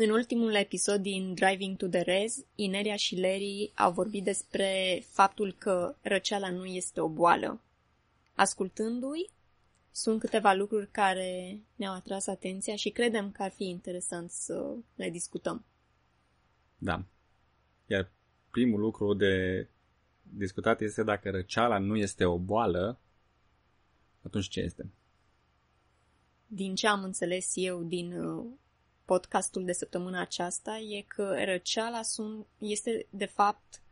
În ultimul episod din Driving to the Rez, Ineria și Larry au vorbit despre faptul că răceala nu este o boală. Ascultându-i, sunt câteva lucruri care ne-au atras atenția și credem că ar fi interesant să le discutăm. Da. Iar primul lucru de discutat este dacă răceala nu este o boală, atunci ce este? Din ce am înțeles eu din uh, podcastul de săptămâna aceasta e că răceala sunt, este de fapt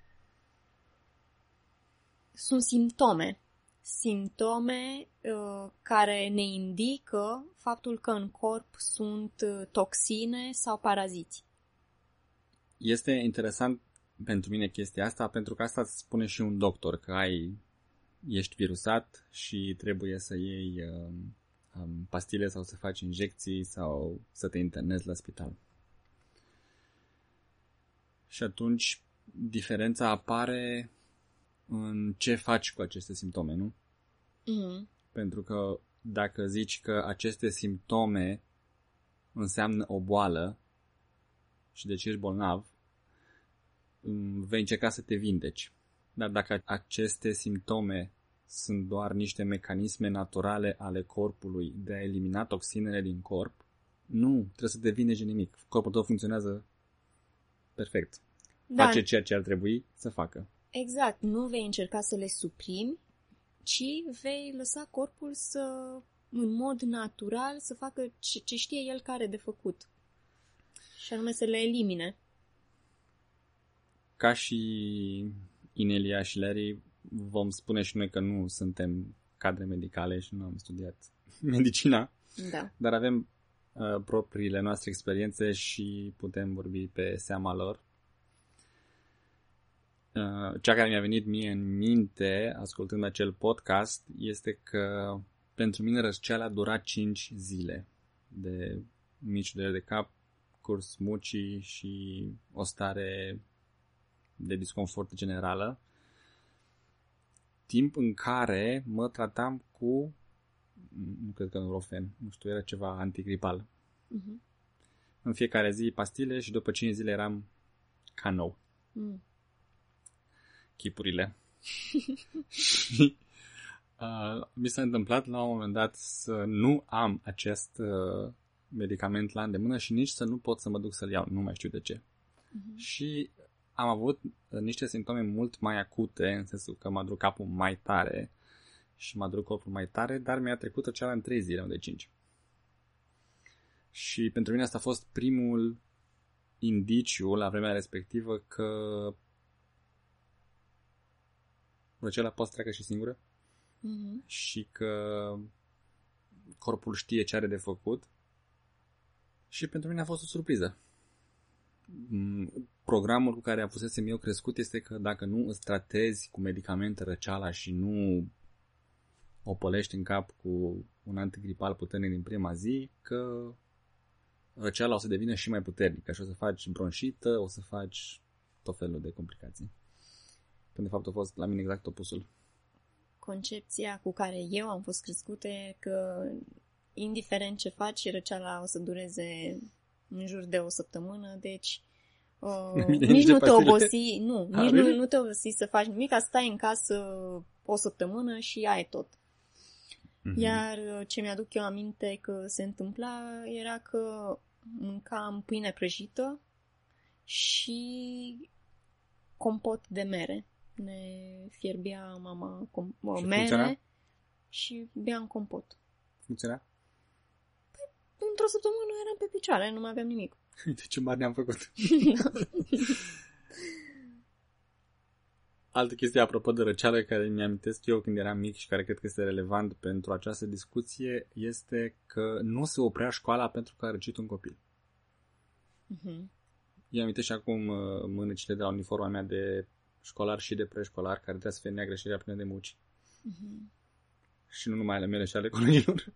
sunt simptome. Simptome uh, care ne indică faptul că în corp sunt uh, toxine sau paraziți. Este interesant pentru mine chestia asta, pentru că asta îți spune și un doctor, că ai, ești virusat și trebuie să iei uh, um, pastile sau să faci injecții sau să te internezi la spital. Și atunci diferența apare în ce faci cu aceste simptome, nu? Mm. Pentru că dacă zici că aceste simptome înseamnă o boală și deci ești bolnav, vei încerca să te vindeci. Dar dacă aceste simptome sunt doar niște mecanisme naturale ale corpului de a elimina toxinele din corp, nu trebuie să te vindeci nimic. Corpul tău funcționează perfect. Da. Face ceea ce ar trebui să facă. Exact. Nu vei încerca să le suprimi, ci vei lăsa corpul să, în mod natural, să facă ce, ce știe el care de făcut. Și anume să le elimine. Ca și Inelia și Larry, vom spune și noi că nu suntem cadre medicale și nu am studiat medicina, da. dar avem uh, propriile noastre experiențe și putem vorbi pe seama lor. Uh, cea care mi-a venit mie în minte, ascultând acel podcast, este că pentru mine răsceala a durat 5 zile de mici dureri de cap, curs mucii și o stare de disconfort generală timp în care mă tratam cu, nu cred că Nurofen, nu știu, era ceva antigripal. Uh-huh. În fiecare zi pastile și după 5 zile eram ca nou. Mm. Chipurile. și uh, mi s-a întâmplat la un moment dat să nu am acest uh, medicament la îndemână și nici să nu pot să mă duc să-l iau. Nu mai știu de ce. Uh-huh. Și am avut uh, niște simptome mult mai acute, în sensul că m-a durat capul mai tare și m-a durat corpul mai tare, dar mi-a trecut acela în 3 zile, nu de 5. Și pentru mine asta a fost primul indiciu la vremea respectivă că răceala poate să treacă și singură mm-hmm. și că corpul știe ce are de făcut și pentru mine a fost o surpriză. Mm, programul cu care fusesem eu crescut este că dacă nu îți tratezi cu medicamente răceala și nu o pălești în cap cu un antigripal puternic din prima zi, că răceala o să devină și mai puternică și o să faci bronșită, o să faci tot felul de complicații. Când de fapt a fost la mine exact opusul. Concepția cu care eu am fost crescute că indiferent ce faci, răceala o să dureze în jur de o săptămână, deci uh, nici nu te obosi, nu, nici nu, nu te obosi să faci nimic, stai în casă o săptămână și aia e tot. Mm-hmm. Iar uh, ce mi-aduc eu aminte că se întâmpla era că mâncam pâine prăjită și compot de mere. Ne fierbea mama com- și mere funcționa? și beam compot. Funcționa? Într-o săptămână eram pe picioare, nu mai aveam nimic. Uite ce mari ne-am făcut. Altă chestie apropo de răceală care mi-amintesc eu când eram mic și care cred că este relevant pentru această discuție este că nu se oprea școala pentru că a răcit un copil. Uh-huh. Eu amintesc și acum uh, mânecile de la uniforma mea de școlar și de preșcolar, care trebuie să fie neagră și era plină de muci. Uh-huh. Și nu numai ale mele și ale colegilor.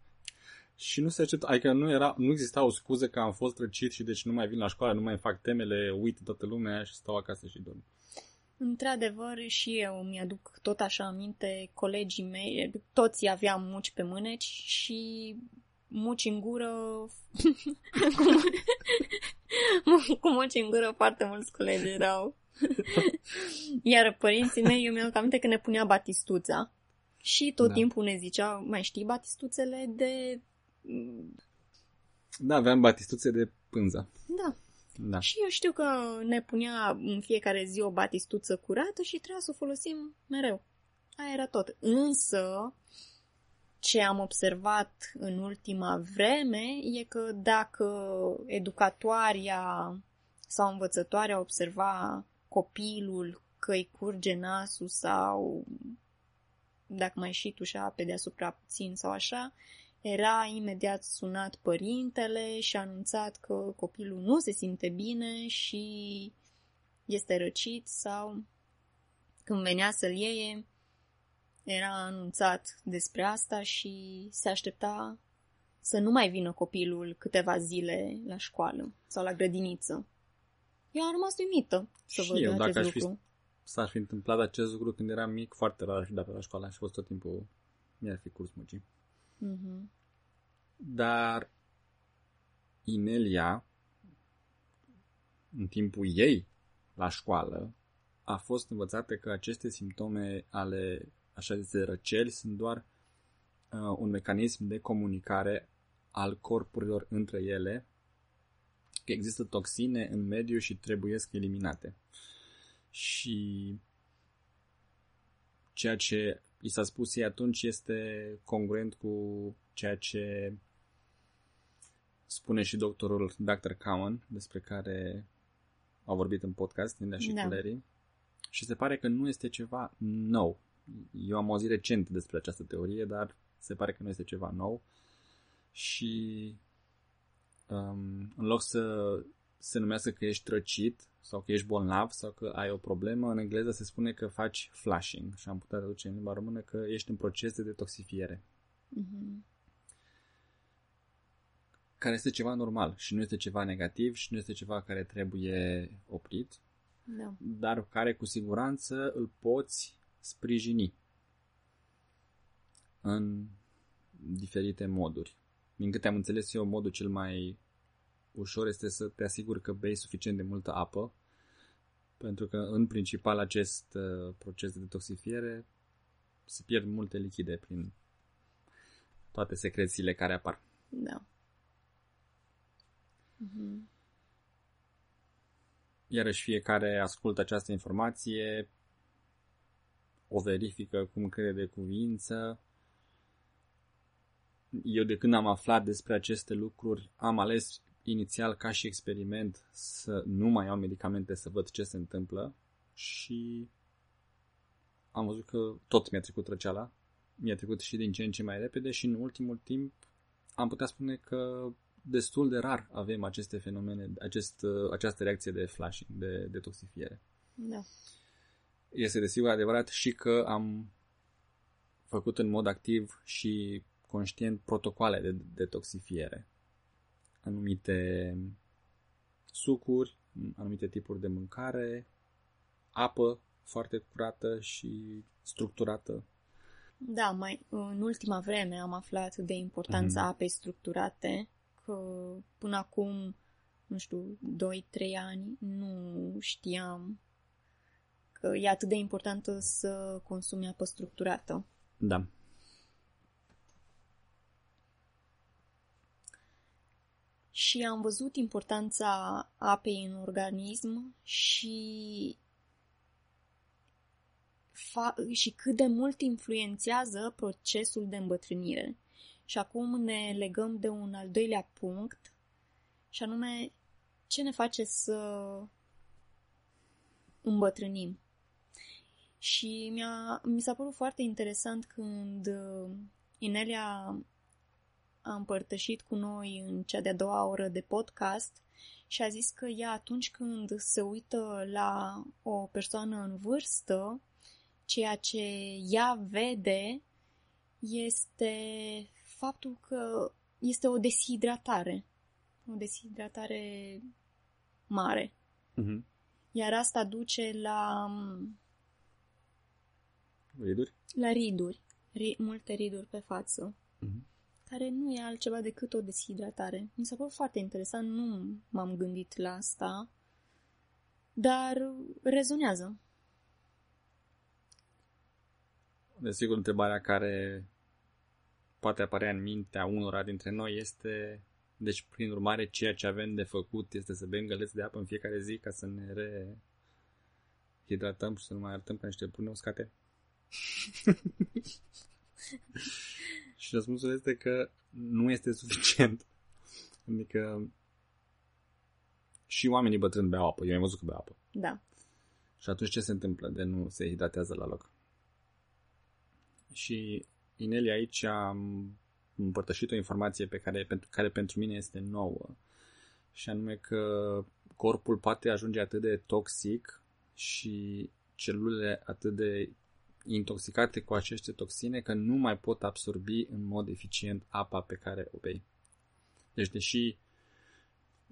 Și nu se acceptă, adică nu, era, nu exista o scuză că am fost răcit și deci nu mai vin la școală, nu mai fac temele, uit toată lumea și stau acasă și dorm. Într-adevăr, și eu mi-aduc tot așa aminte, colegii mei, toți aveam muci pe mâneci și muci în gură, cu moci în gură foarte mulți colegi erau. Iar părinții mei, eu mi-am aminte că ne punea batistuța. Și tot Da. timpul ne zicea, mai știi batistuțele de... Da, aveam batistuțe de pânză. Da. Da. Și eu știu că ne punea în fiecare zi o batistuță curată și trebuia să o folosim mereu. Aia era tot. Însă, ce am observat în ultima vreme e că dacă educatoarea sau învățătoarea observa copilul că îi curge nasul sau dacă mai și tușea pe deasupra puțin sau așa, era imediat sunat părintele și anunțat că copilul nu se simte bine și este răcit sau când venea să-l iei, era anunțat despre asta și se aștepta să nu mai vină copilul câteva zile la școală sau la grădiniță. Eu am rămas uimită să Și văd eu, acest dacă aș fi lucru. S-ar fi întâmplat acest lucru când eram mic, foarte rar și dat la școală și fost tot timpul mi-ar fi curs mucii. Mhm. Dar Inelia, în timpul ei la școală, a fost învățată că aceste simptome ale așa zise răceli sunt doar uh, un mecanism de comunicare al corpurilor între ele, că există toxine în mediu și trebuie eliminate. Și ceea ce i s-a spus ei atunci este congruent cu ceea ce spune și doctorul Dr. Cowan, despre care au vorbit în podcast, Linda și Da. Larry. Și se pare că nu este ceva nou. Eu am auzit recent despre această teorie, dar se pare că nu este ceva nou. Și um, în loc să se numească că ești răcit sau că ești bolnav sau că ai o problemă, în engleză se spune că faci flashing și am putea traduce în limba română că ești în proces de detoxifiere. Mhm. care este ceva normal și nu este ceva negativ și nu este ceva care trebuie oprit, Da. dar care cu siguranță îl poți sprijini în diferite moduri. Din câte am înțeles eu, modul cel mai ușor este să te asiguri că bei suficient de multă apă, pentru că în principal acest uh, proces de detoxifiere se pierd multe lichide prin toate secrețiile care apar. Da. Mhm. Iarăși fiecare ascultă această informație, o verifică cum crede de cuvință. Eu de când am aflat despre aceste lucruri, am ales inițial ca și experiment să nu mai iau medicamente să văd ce se întâmplă și am văzut că tot mi-a trecut răceala, mi-a trecut și din ce în ce mai repede și în ultimul timp am putea spune că destul de rar avem aceste fenomene, acest, această reacție de flashing, de detoxifiere. Da. Este desigur adevărat și că am făcut în mod activ și conștient protocoale de detoxifiere. Anumite sucuri, anumite tipuri de mâncare, apă foarte curată și structurată. Da, mai în ultima vreme am aflat de importanța Mhm. apei structurate, că până acum, nu știu, 2-3 ani, nu știam că e atât de importantă să consumi apă structurată. Da. Și am văzut importanța apei în organism și fa- și cât de mult influențează procesul de îmbătrânire. Și acum ne legăm de un al doilea punct, și anume ce ne face să îmbătrânim. Și mi-a, mi s-a părut foarte interesant când uh, Inelia a împărtășit cu noi în cea de-a doua oră de podcast și a zis că ea atunci când se uită la o persoană în vârstă, ceea ce ea vede este faptul că este o deshidratare. O deshidratare mare. Uh-huh. Iar asta duce la, Riduri? la riduri. Ri, multe riduri pe față. Uh-huh. Care nu e altceva decât o deshidratare. Mi s-a părut foarte interesant, nu m-am gândit la asta, dar rezonează. Desigur, întrebarea care poate apărea în mintea unora dintre noi este, deci, prin urmare, ceea ce avem de făcut este să bem găleți de apă în fiecare zi ca să ne rehidratăm și să nu mai arătăm ca niște prune uscate? și răspunsul este că nu este suficient. Adică și oamenii bătrâni beau apă. Eu am văzut că beau apă. Da. Și atunci ce se întâmplă de nu se hidratează la loc? Și Ineli aici a împărtășit o informație pe care, pentru, care pentru mine este nouă. Și anume că corpul poate ajunge atât de toxic și celulele atât de intoxicate cu aceste toxine că nu mai pot absorbi în mod eficient apa pe care o bei. Deci, deși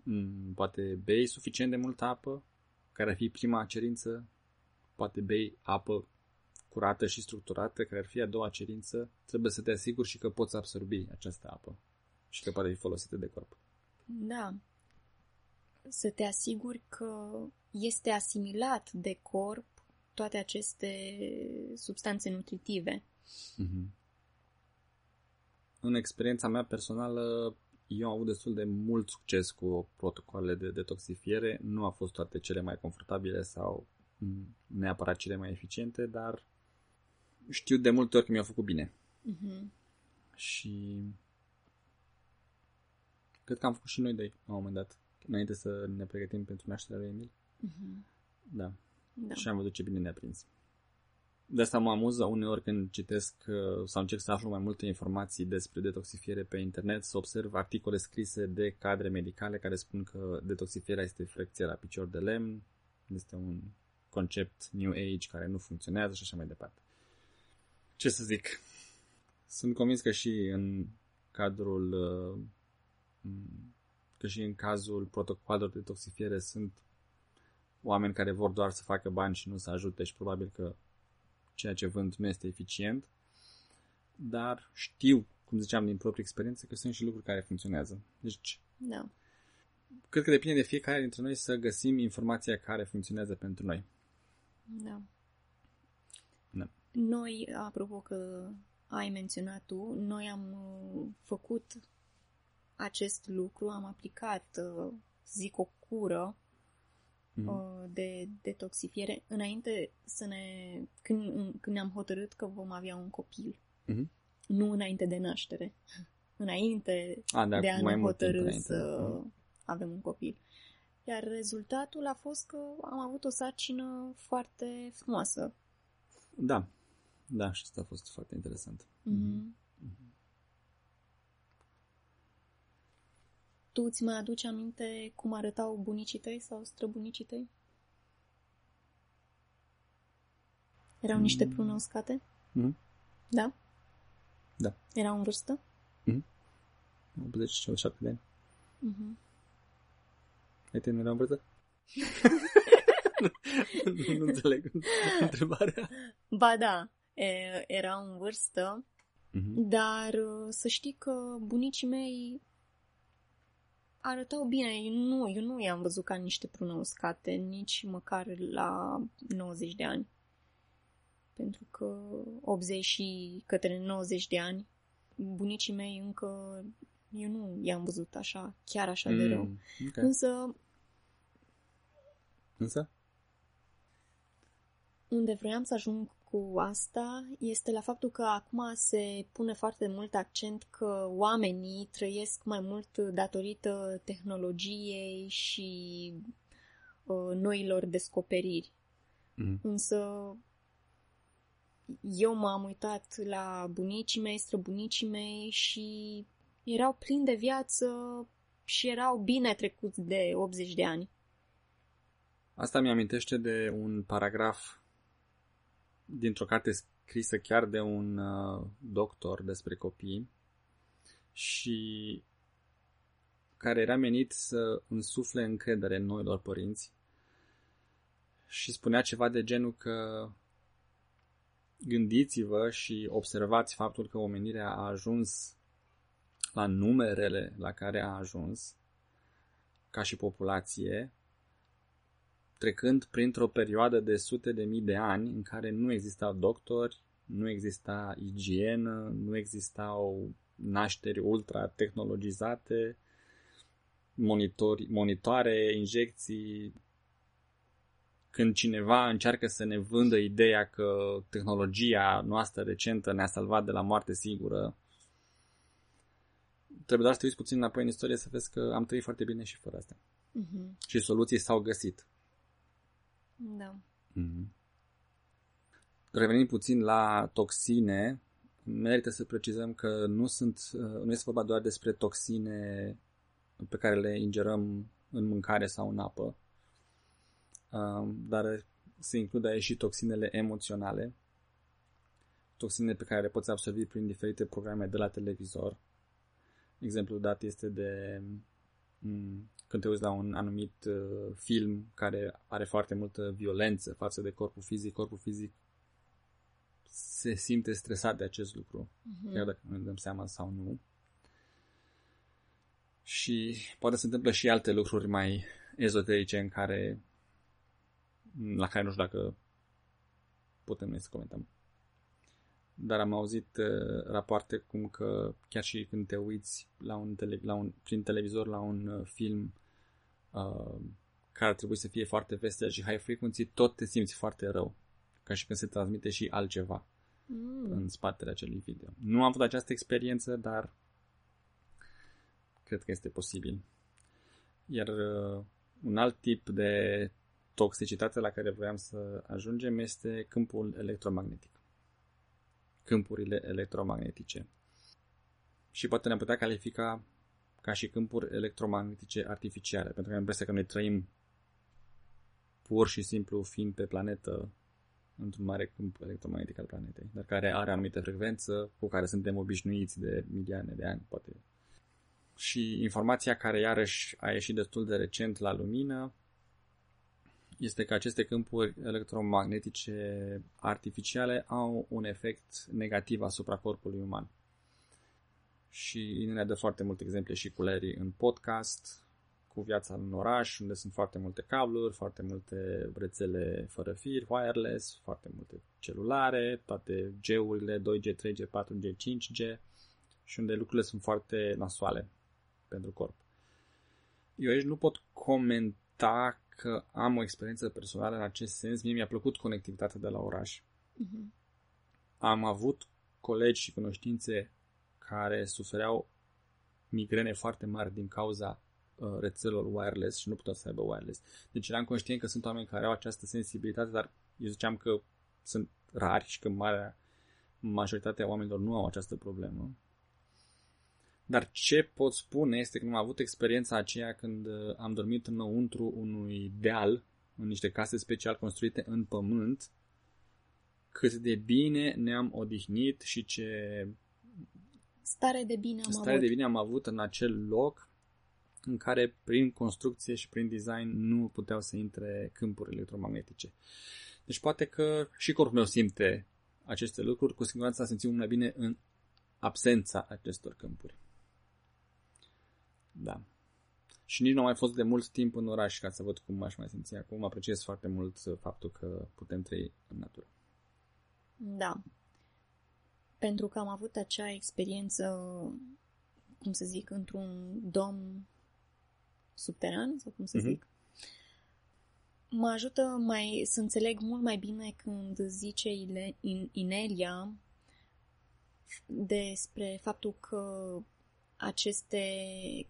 m- poate bei suficient de multă apă, care ar fi prima cerință, poate bei apă curată și structurată, care ar fi a doua cerință, trebuie să te asiguri și că poți absorbi această apă și că poate fi folosită de corp. Da. Să te asiguri că este asimilat de corp toate aceste substanțe nutritive. Mm-hmm. În experiența mea personală, eu am avut destul de mult succes cu protocoalele de detoxifiere. Nu au fost toate cele mai confortabile sau neapărat cele mai eficiente, dar știu de multe ori că mi-au făcut bine. Mm-hmm. Și cred că am făcut și noi doi la un moment dat, înainte să ne pregătim pentru nașterea lui Emil. Mm-hmm. Da. Da. Și am văzut ce bine ne-a prins. De asta mă amuză uneori când citesc uh, sau încerc să aflu mai multe informații despre detoxifiere pe internet, să observ articole scrise de cadre medicale care spun că detoxifierea este frecție la picior de lemn, este un concept New Age care nu funcționează și așa mai departe. Ce să zic? Sunt convins că și în cadrul uh, că și în cazul protocolelor de detoxifiere sunt oameni care vor doar să facă bani și nu să ajute și probabil că ceea ce vând nu este eficient, dar știu, cum ziceam din proprie experiență, că sunt și lucruri care funcționează. Deci, da. cred că depinde de fiecare dintre noi să găsim informația care funcționează pentru noi. Da. Da. Noi, apropo că ai menționat tu, noi am uh, făcut acest lucru, am aplicat, uh, zic, o cură Mhm. de detoxifiere înainte să ne... Când, când ne-am hotărât că vom avea un copil. Mhm. Nu înainte de naștere. Înainte A, da, de a cu mai ne mult timp hotărâ înainte. să Mhm. avem un copil. Iar rezultatul a fost că am avut o sarcină foarte frumoasă. Da, da, și asta a fost foarte interesant. Mhm. Tu îți mai aduci aminte cum arătau bunicii tăi sau străbunicii tăi? Erau niște Mm. prune uscate? Mhm. Da? Da. Erau în vârstă? 80 sau 7 de ani. Mhm. Ai terminat la vârstă? nu, nu înțeleg întrebarea. Ba da, e, erau în vârstă, Mhm. dar uh, să știi că bunicii mei arătau bine. Eu nu, eu nu i-am văzut ca niște prune uscate, nici măcar la 90 de ani. Pentru că 80 și către 90 de ani, bunicii mei încă, eu nu i-am văzut așa, chiar așa de rău. Mm, ok. Însă, Însă? unde vroiam să ajung cu asta este la faptul că acum se pune foarte mult accent că oamenii trăiesc mai mult datorită tehnologiei și uh, noilor descoperiri. Mm. Însă eu m-am uitat la bunicii mei, străbunicii mei și erau plini de viață și erau bine trecuți de 80 de ani. Asta mi-amintește de un paragraf dintr-o carte scrisă chiar de un uh, doctor despre copii și care era menit să însufle încredere în noilor părinți și spunea ceva de genul că gândiți-vă și observați faptul că omenirea a ajuns la numerele la care a ajuns ca și populație, trecând printr-o perioadă de sute de mii de ani în care nu existau doctori, nu exista igienă, nu existau nașteri ultra-tehnologizate, monitori, monitoare, injecții. Când cineva încearcă să ne vândă ideea că tehnologia noastră recentă ne-a salvat de la moarte sigură, trebuie doar să te uiți puțin înapoi în istorie să vezi că am trăit foarte bine și fără asta. Uh-huh. Și soluții s-au găsit. Da. Mm-hmm. Revenind puțin la toxine, merită să precizăm că nu sunt, uh, nu este vorba doar despre toxine pe care le ingerăm în mâncare sau în apă, uh, dar se include aici și toxinele emoționale, toxine pe care le poți absorbi prin diferite programe de la televizor. Exemplu dat este de mm, când te uiți la un anumit uh, film care are foarte multă violență față de corpul fizic, corpul fizic se simte stresat de acest lucru, uh-huh. chiar dacă nu ne dăm seama sau nu. Și poate se întâmplă și alte lucruri mai ezoterice în care la care nu știu dacă putem noi să comentăm. Dar am auzit uh, rapoarte cum că chiar și când te uiți la un tele, la un, prin televizor la un uh, film uh, care ar trebui să fie foarte vesel și high frequency, tot te simți foarte rău. Ca și când se transmite și altceva mm. în spatele acelui video. Nu am avut această experiență, dar cred că este posibil. Iar uh, un alt tip de toxicitate la care vreau să ajungem este câmpul electromagnetic. Câmpurile electromagnetice. Și poate ne-am putea califica ca și câmpuri electromagnetice artificiale, pentru că am impresia că noi trăim pur și simplu fiind pe planetă într-un mare câmp electromagnetic al planetei, dar care are anumită frecvență cu care suntem obișnuiți de milioane de ani, poate. Și informația care iarăși a ieșit destul de recent la lumină este că aceste câmpuri electromagnetice artificiale au un efect negativ asupra corpului uman. Și ne dă foarte multe exemple și cu Larry în podcast, cu viața în oraș, unde sunt foarte multe cabluri, foarte multe rețele fără fir, wireless, foarte multe celulare, toate G-urile, 2G, 3G, 4G, 5G și unde lucrurile sunt foarte nasoale pentru corp. Eu aici nu pot comenta că am o experiență personală în acest sens. Mie mi-a plăcut conectivitatea de la oraș. Uh-huh. Am avut colegi și cunoștințe care sufereau migrene foarte mari din cauza uh, rețelor wireless și nu puteau să aibă wireless. Deci eram conștient că sunt oameni care au această sensibilitate, dar eu ziceam că sunt rari și că marea majoritatea oamenilor nu au această problemă. Dar ce pot spune este că am avut experiența aceea când uh, am dormit înăuntru unui deal, în niște case special construite în pământ, cât de bine ne-am odihnit și ce stare de bine am stare avut. de bine am avut în acel loc în care prin construcție și prin design nu puteau să intre câmpuri electromagnetice. Deci poate că și corpul meu simte aceste lucruri, cu siguranță a simțit mai bine în absența acestor câmpuri. Da. Și nici nu am mai fost de mult timp în oraș ca să văd cum aș mai simți acum. Apreciez foarte mult faptul că putem trăi în natură. Da. Pentru că am avut acea experiență, cum să zic, într-un dom subteran, sau cum să uh-huh. zic, mă ajută mai să înțeleg mult mai bine când zice Inelia despre faptul că aceste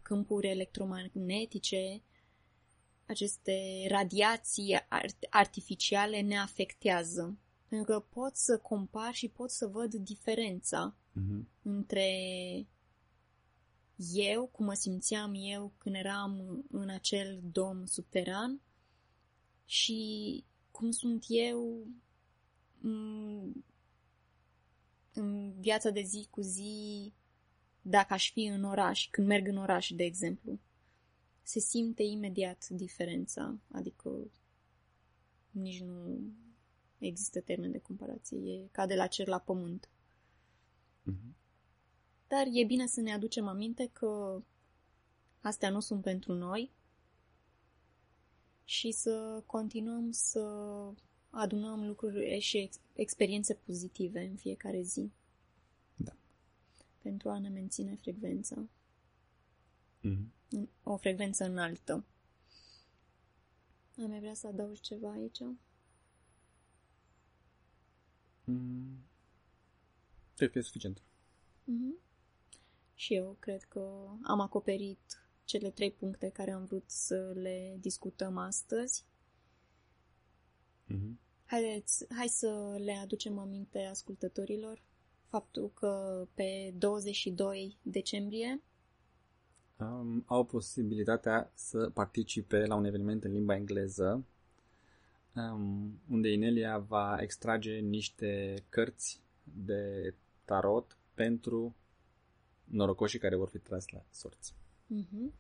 câmpuri electromagnetice, aceste radiații artificiale ne afectează. Pentru că pot să compar și pot să văd diferența uh-huh. între eu, cum mă simțeam eu când eram în acel dom subteran și cum sunt eu în viața de zi cu zi dacă aș fi în oraș, când merg în oraș, de exemplu. Se simte imediat diferența, adică nici nu există termen de comparație, e ca de la cer la pământ. Mm-hmm. dar e bine să ne aducem aminte că astea nu sunt pentru noi și să continuăm să adunăm lucruri și ex- experiențe pozitive în fiecare zi. Da. Pentru a ne menține frecvența. Mm-hmm. O frecvență înaltă. Ai mai vrea să adaugi ceva aici? Mm. Cred că e suficient. Mm-hmm. Și eu cred că am acoperit cele trei puncte care am vrut să le discutăm astăzi. Mm-hmm. Haideți, hai să le aducem aminte ascultătorilor faptul că pe 22 decembrie um, au posibilitatea să participe la un eveniment în limba engleză um, unde Inelia va extrage niște cărți de tarot pentru norocoșii care vor fi tras la sorți. uh-huh.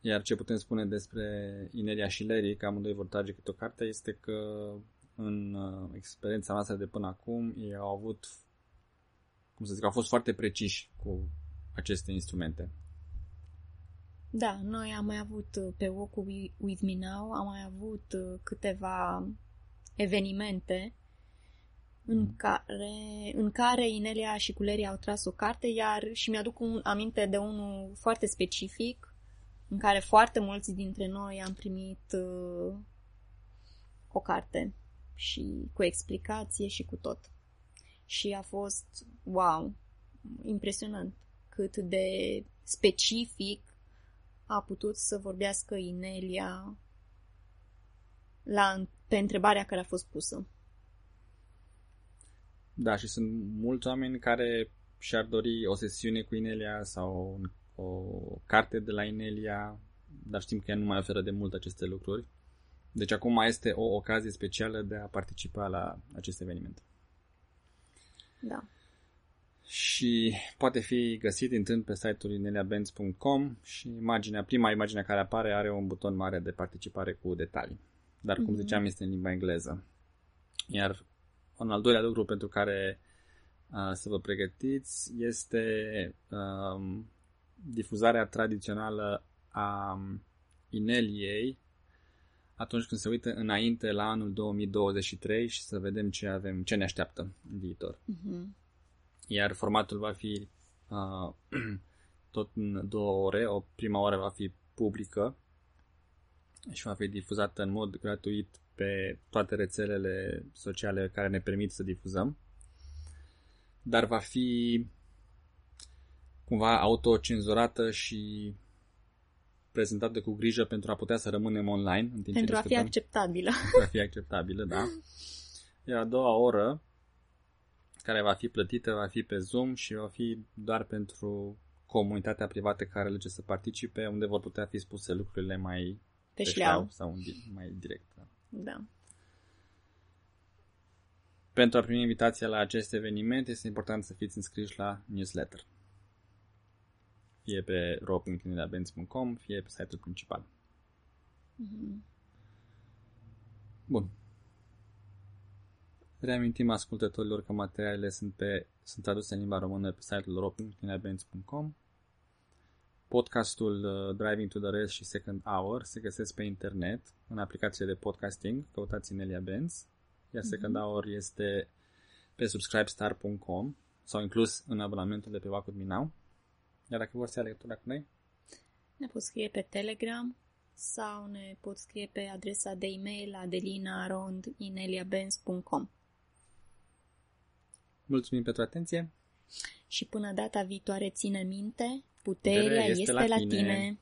Iar ce putem spune despre Inelia și Larry, că amândoi vor trage câte o carte, este că în uh, experiența noastră de până acum ei au avut, cum să zic, au fost foarte preciși cu aceste instrumente. Da, noi am mai avut uh, pe Walk With Me Now, am mai avut uh, câteva evenimente în, Mm. care, în care Inelia și Culeria au tras o carte, iar și mi-aduc un, aminte de unul foarte specific, în care foarte mulți dintre noi am primit uh, o carte și cu explicație și cu tot. Și a fost, wow, impresionant cât de specific a putut să vorbească Inelia la, pe întrebarea care a fost pusă. Da, și sunt mulți oameni care și-ar dori o sesiune cu Inelia sau o carte de la Inelia, dar știm că ea nu mai oferă de mult aceste lucruri. Deci acum mai este o ocazie specială de a participa la acest eveniment. Da. Și poate fi găsit intrând pe site-ul ineliabenz.com și imaginea, prima imagine care apare are un buton mare de participare cu detalii. Dar, cum Mhm. ziceam, este în limba engleză. Iar un al doilea lucru pentru care uh, să vă pregătiți este um, difuzarea tradițională a Ineliei atunci când se uită înainte la anul 2023 și să vedem ce avem, ce ne așteaptă în viitor. Mhm. Iar formatul va fi uh, tot în două ore. O prima oră va fi publică și va fi difuzată în mod gratuit pe toate rețelele sociale care ne permit să difuzăm. Dar va fi cumva autocenzurată și prezentată cu grijă pentru a putea să rămânem online. În timp Pentru ce a fi discutăm acceptabilă. va fi acceptabilă, da. Iar a doua oră, care va fi plătită, va fi pe Zoom și va fi doar pentru comunitatea privată care alege să participe, unde vor putea fi spuse lucrurile mai Pe pe șleau. șleau sau di- mai direct. Da. Da. Pentru a primi invitația la acest eveniment, este important să fiți înscriși la newsletter. Fie pe ro.inelabenz.com, fie pe site-ul principal. Mhm. Bun. Reamintim ascultătorilor că materialele sunt, pe, sunt traduse în limba română pe site-ul ro.inelabenz.com Podcastul uh, Driving to the Rest și Second Hour se găsesc pe internet în aplicațiile de podcasting, căutați Nelia Benz, iar Second Hour este pe subscribestar.com sau inclus în abonamentul de pe Wacom Minau. Iar dacă vor să ia legătura cu noi, Ne pot scrie pe Telegram sau ne pot scrie pe adresa de e-mail adelina.rondineliabenz.com mulțumim pentru atenție! Și până data viitoare ține minte, puterea este, Puterea este la, la tine. tine. tine.